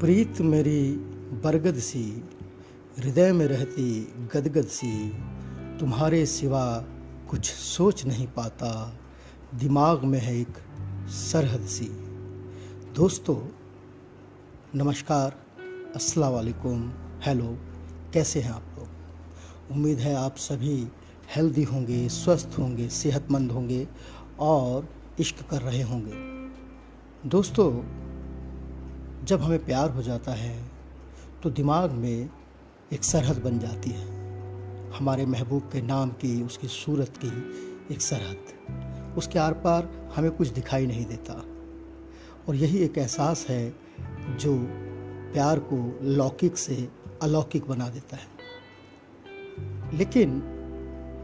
प्रीत मेरी बरगद सी, हृदय में रहती गदगद सी, तुम्हारे सिवा कुछ सोच नहीं पाता, दिमाग में है एक सरहद सी। दोस्तों, नमस्कार, अस्सलाम वालेकुम। हेलो, कैसे हैं आप लोग? उम्मीद है आप सभी हेल्दी होंगे, स्वस्थ होंगे, सेहतमंद होंगे और इश्क कर रहे होंगे। दोस्तों जब हमें प्यार हो जाता है तो दिमाग में एक सरहद बन जाती है। हमारे महबूब के नाम की, उसकी सूरत की एक सरहद। उसके आर पार हमें कुछ दिखाई नहीं देता। और यही एक एहसास है, जो प्यार को लौकिक से अलौकिक बना देता है। लेकिन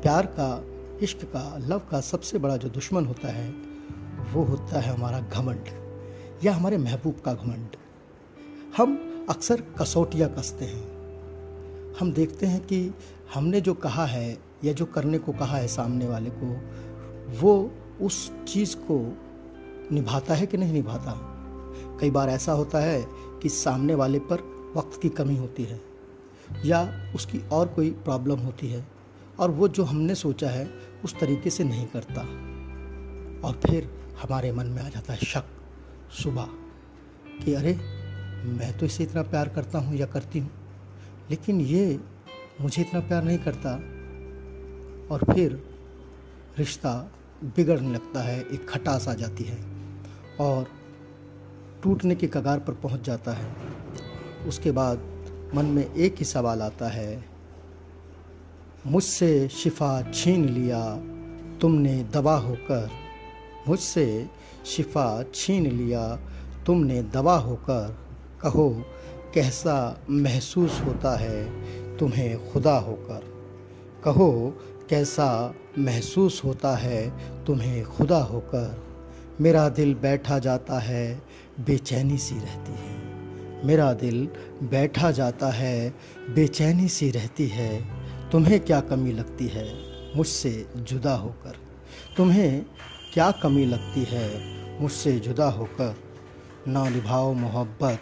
प्यार का, इश्क का, लव का सबसे बड़ा जो दुश्मन होता है, वो होता है हमारा घमंड, या हमारे महबूब का घमंड। हम अक्सर कसौटियाँ कसते हैं। हम देखते हैं कि हमने जो कहा है या जो करने को कहा है सामने वाले को, वो उस चीज़ को निभाता है कि नहीं निभाता? कई बार ऐसा होता है कि सामने वाले पर वक्त की कमी होती है या उसकी और कोई प्रॉब्लम होती है और वो जो हमने सोचा है उस तरीके से नहीं करता। और फिर हमारे मन में आ जाता है शक, सुबह कि अरे मैं तो इसे इतना प्यार करता हूँ या करती हूँ, लेकिन ये मुझे इतना प्यार नहीं करता। और फिर रिश्ता बिगड़ने लगता है, एक खटास आ जाती है और टूटने के कगार पर पहुँच जाता है। उसके बाद मन में एक ही सवाल आता है, मुझसे शिफा छीन लिया, तुमने दवा होकर। मुझसे शिफा छीन लिया, तुमने दवा होकर। कहो, कैसा महसूस होता है तुम्हें खुदा होकर? कहो, कैसा महसूस होता है तुम्हें खुदा होकर? मेरा दिल बैठा जाता है, बेचैनी सी रहती है। मेरा दिल बैठा जाता है, बेचैनी सी रहती है। तुम्हें क्या कमी लगती है मुझसे जुदा होकर? तुम्हें क्या कमी लगती है मुझसे जुदा होकर? ना निभाओ मोहब्बत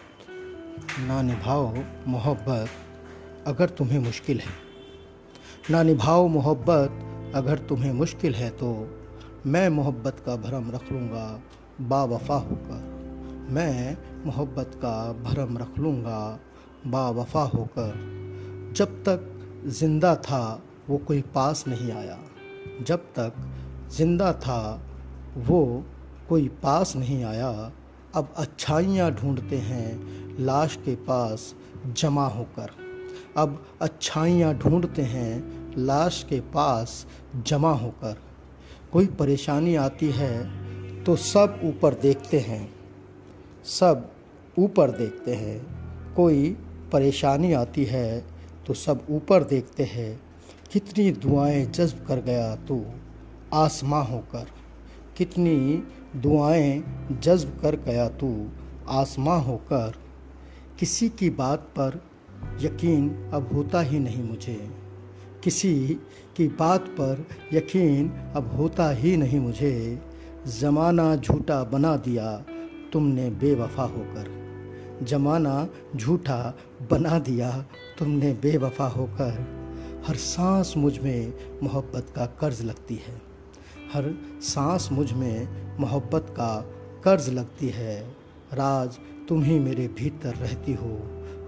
ना निभाओ मोहब्बत अगर तुम्हें मुश्किल है। ना निभाओ मोहब्बत अगर तुम्हें मुश्किल है तो मैं मोहब्बत का भरम रख लूँगा बावफा होकर। मैं मोहब्बत का भरम रख लूँगा बावफा होकर। जब तक ज़िंदा था वो कोई पास नहीं आया। जब तक ज़िंदा था वो कोई पास नहीं आया। अब अच्छाइयाँ ढूंढते हैं, लाश के पास जमा होकर। अब अच्छाइयाँ ढूंढते हैं, लाश के पास जमा होकर। कोई परेशानी आती है तो सब ऊपर देखते हैं। सब ऊपर देखते हैं। कोई परेशानी आती है तो सब ऊपर देखते हैं। कितनी दुआएँ जज्ब कर गया तू, आसमां होकर। कितनी दुआएँ जज्ब कर गया तू, आसमां होकर। किसी की बात पर यकीन अब होता ही नहीं मुझे। किसी की बात पर यकीन अब होता ही नहीं मुझे। ज़माना झूठा बना दिया तुमने बेवफा होकर। ज़माना झूठा बना दिया तुमने बेवफा होकर। हर सांस मुझमें मोहब्बत का कर्ज लगती है। हर सांस मुझमें मोहब्बत का कर्ज लगती है। राज, तुम ही मेरे भीतर रहती हो,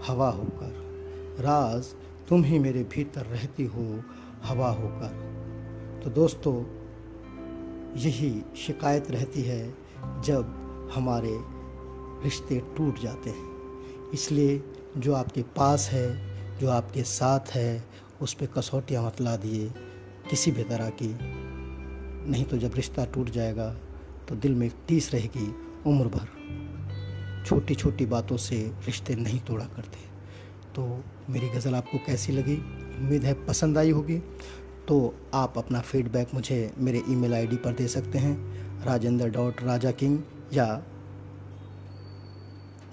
हवा होकर। राज, तुम ही मेरे भीतर रहती हो, हवा होकर। तो दोस्तों, यही शिकायत रहती है जब हमारे रिश्ते टूट जाते हैं। इसलिए जो आपके पास है, जो आपके साथ है, उस पर कसौटियाँ मतला दिए किसी भी तरह की नहीं तो जब रिश्ता टूट जाएगा तो दिल में टीस रहेगी उम्र भर। छोटी छोटी बातों से रिश्ते नहीं तोड़ा करते। तो मेरी गज़ल आपको कैसी लगी? उम्मीद है पसंद आई होगी। तो आप अपना फीडबैक मुझे मेरे ईमेल आईडी पर दे सकते हैं, राजेंद्र डॉट राजा किंग या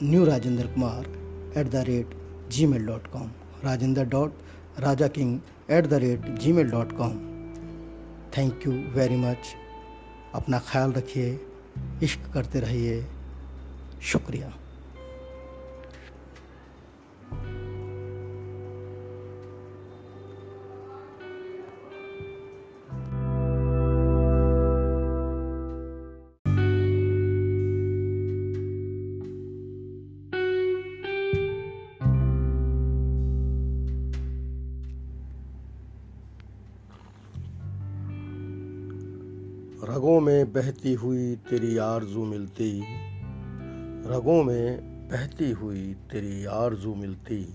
new Rajendra Kumar at the rate Gmail dot com Rajendra dot Raja king at the rate Gmail dot com thank you very much अपना ख्याल रखिए इश्क करते रहिए। शुक्रिया। रगों में बहती हुई तेरी आरज़ू मिलती। रगों में बहती हुई तेरी आरज़ू मिलती।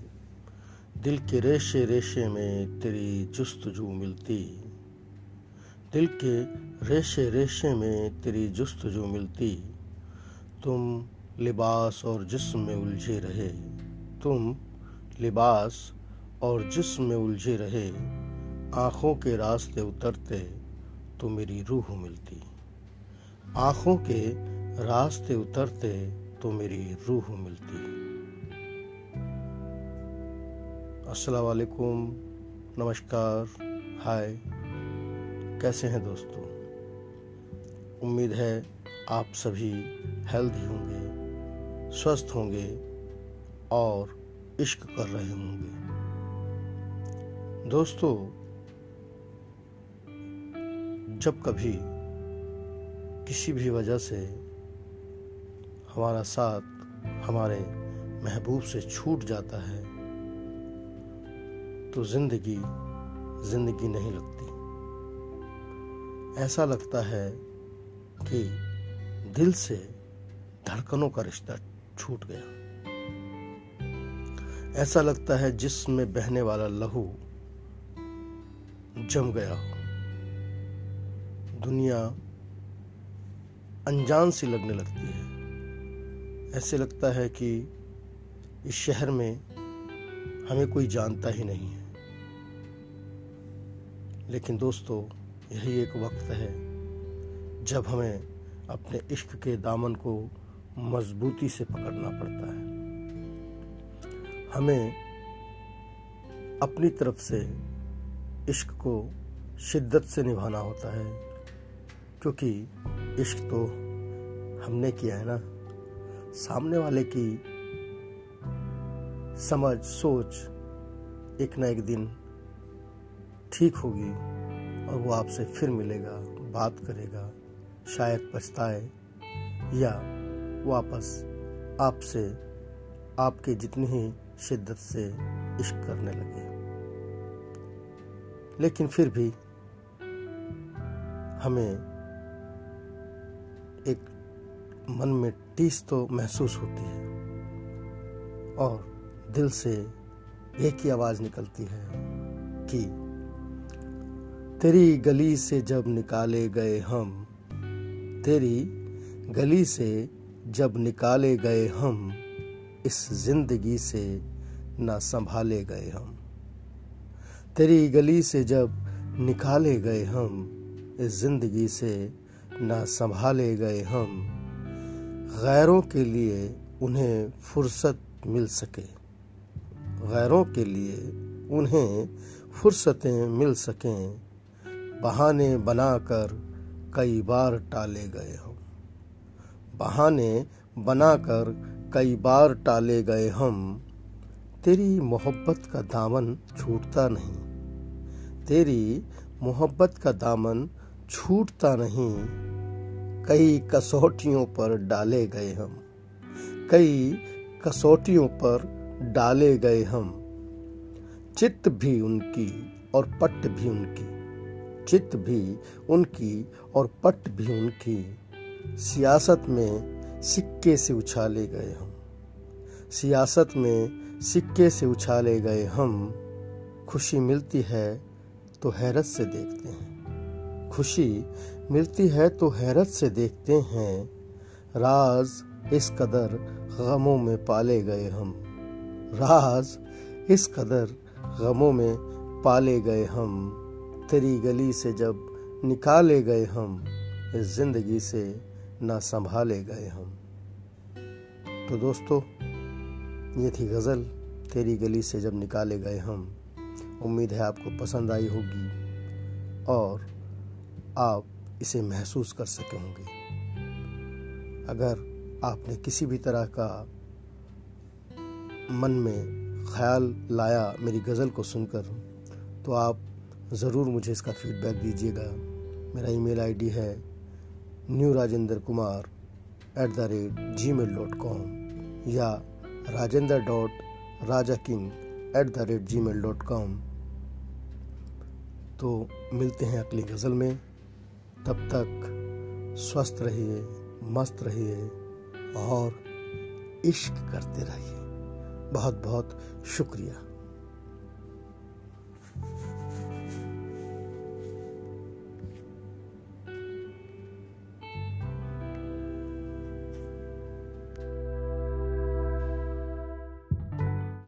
दिल के रेशे रेशे में तेरी जुस्तजू मिलती। दिल के रेशे रेशे में तेरी जुस्तजू मिलती। तुम लिबास और जिस्म में उलझे रहे। तुम लिबास और जिस्म में उलझे रहे। आँखों के रास्ते उतरते। तो मेरी रूह मिलती। आँखों के रास्ते उतरते तो मेरी रूह मिलती। अस्सलाम वालेकुम नमस्कार, हाय, कैसे हैं दोस्तों? उम्मीद है आप सभी हेल्दी होंगे, स्वस्थ होंगे और इश्क कर रहे होंगे। दोस्तों जब कभी किसी भी वजह से हमारा साथ हमारे महबूब से छूट जाता है तो ज़िंदगी ज़िंदगी नहीं लगती। ऐसा लगता है कि दिल से धड़कनों का रिश्ता छूट गया। ऐसा लगता है जिसमें बहने वाला लहू जम गया हो। दुनिया अनजान सी लगने लगती है। ऐसे लगता है कि इस शहर में हमें कोई जानता ही नहीं है। लेकिन दोस्तों, यही एक वक्त है जब हमें अपने इश्क के दामन को मजबूती से पकड़ना पड़ता है। हमें अपनी तरफ़ से इश्क को शिद्दत से निभाना होता है। क्योंकि इश्क तो हमने किया है ना। सामने वाले की समझ, सोच एक ना एक दिन ठीक होगी और वो आपसे फिर मिलेगा, बात करेगा, शायद पछताए या वापस आपसे, आपके जितनी ही शिद्दत से इश्क करने लगे। लेकिन फिर भी हमें मन में टीस तो महसूस होती है और दिल से एक ही आवाज़ निकलती है कि, तेरी गली से जब निकाले गए हम, तेरी गली से जब निकाले गए हम, इस ज़िंदगी से ना संभाले गए हम। तेरी गली से जब निकाले गए हम, इस ज़िंदगी से ना संभाले गए हम गैरों के लिए उन्हें फुर्सत मिल सके। गैरों के लिए उन्हें फुर्सतें मिल सकें। बहाने बनाकर कई बार टाले गए हम। बहाने बनाकर कई बार टाले गए हम। तेरी मोहब्बत का दामन छूटता नहीं। तेरी मोहब्बत का दामन छूटता नहीं। कई कसौटियों पर डाले गए हम। कई कसौटियों पर डाले गए हम। चित्त भी उनकी और पट भी उनकी। चित्त भी उनकी और पट भी उनकी। सियासत में सिक्के से उछाले गए हम। सियासत में सिक्के से उछाले गए हम। खुशी मिलती है तो हैरत से देखते हैं। खुशी मिलती है तो हैरत से देखते हैं। राज इस कदर गमों में पाले गए हम। राज इस कदर गमों में पाले गए हम। तेरी गली से जब निकाले गए हम, इस ज़िंदगी से ना संभाले गए हम। तो दोस्तों, ये थी गज़ल, तेरी गली से जब निकाले गए हम। उम्मीद है आपको पसंद आई होगी। और आप इसे महसूस कर सके होंगे। अगर आपने किसी भी तरह का मन में ख्याल लाया मेरी गज़ल को सुनकर तो आप ज़रूर मुझे इसका फीडबैक दीजिएगा। मेरा ईमेल आईडी है new Rajendra Kumar at the rate Gmail dot com या Rajendra dot Raja king at the rate Gmail dot com तो मिलते हैं अगली गज़ल में। तब तक स्वस्थ रहिए मस्त रहिए और इश्क करते रहिए। बहुत बहुत शुक्रिया।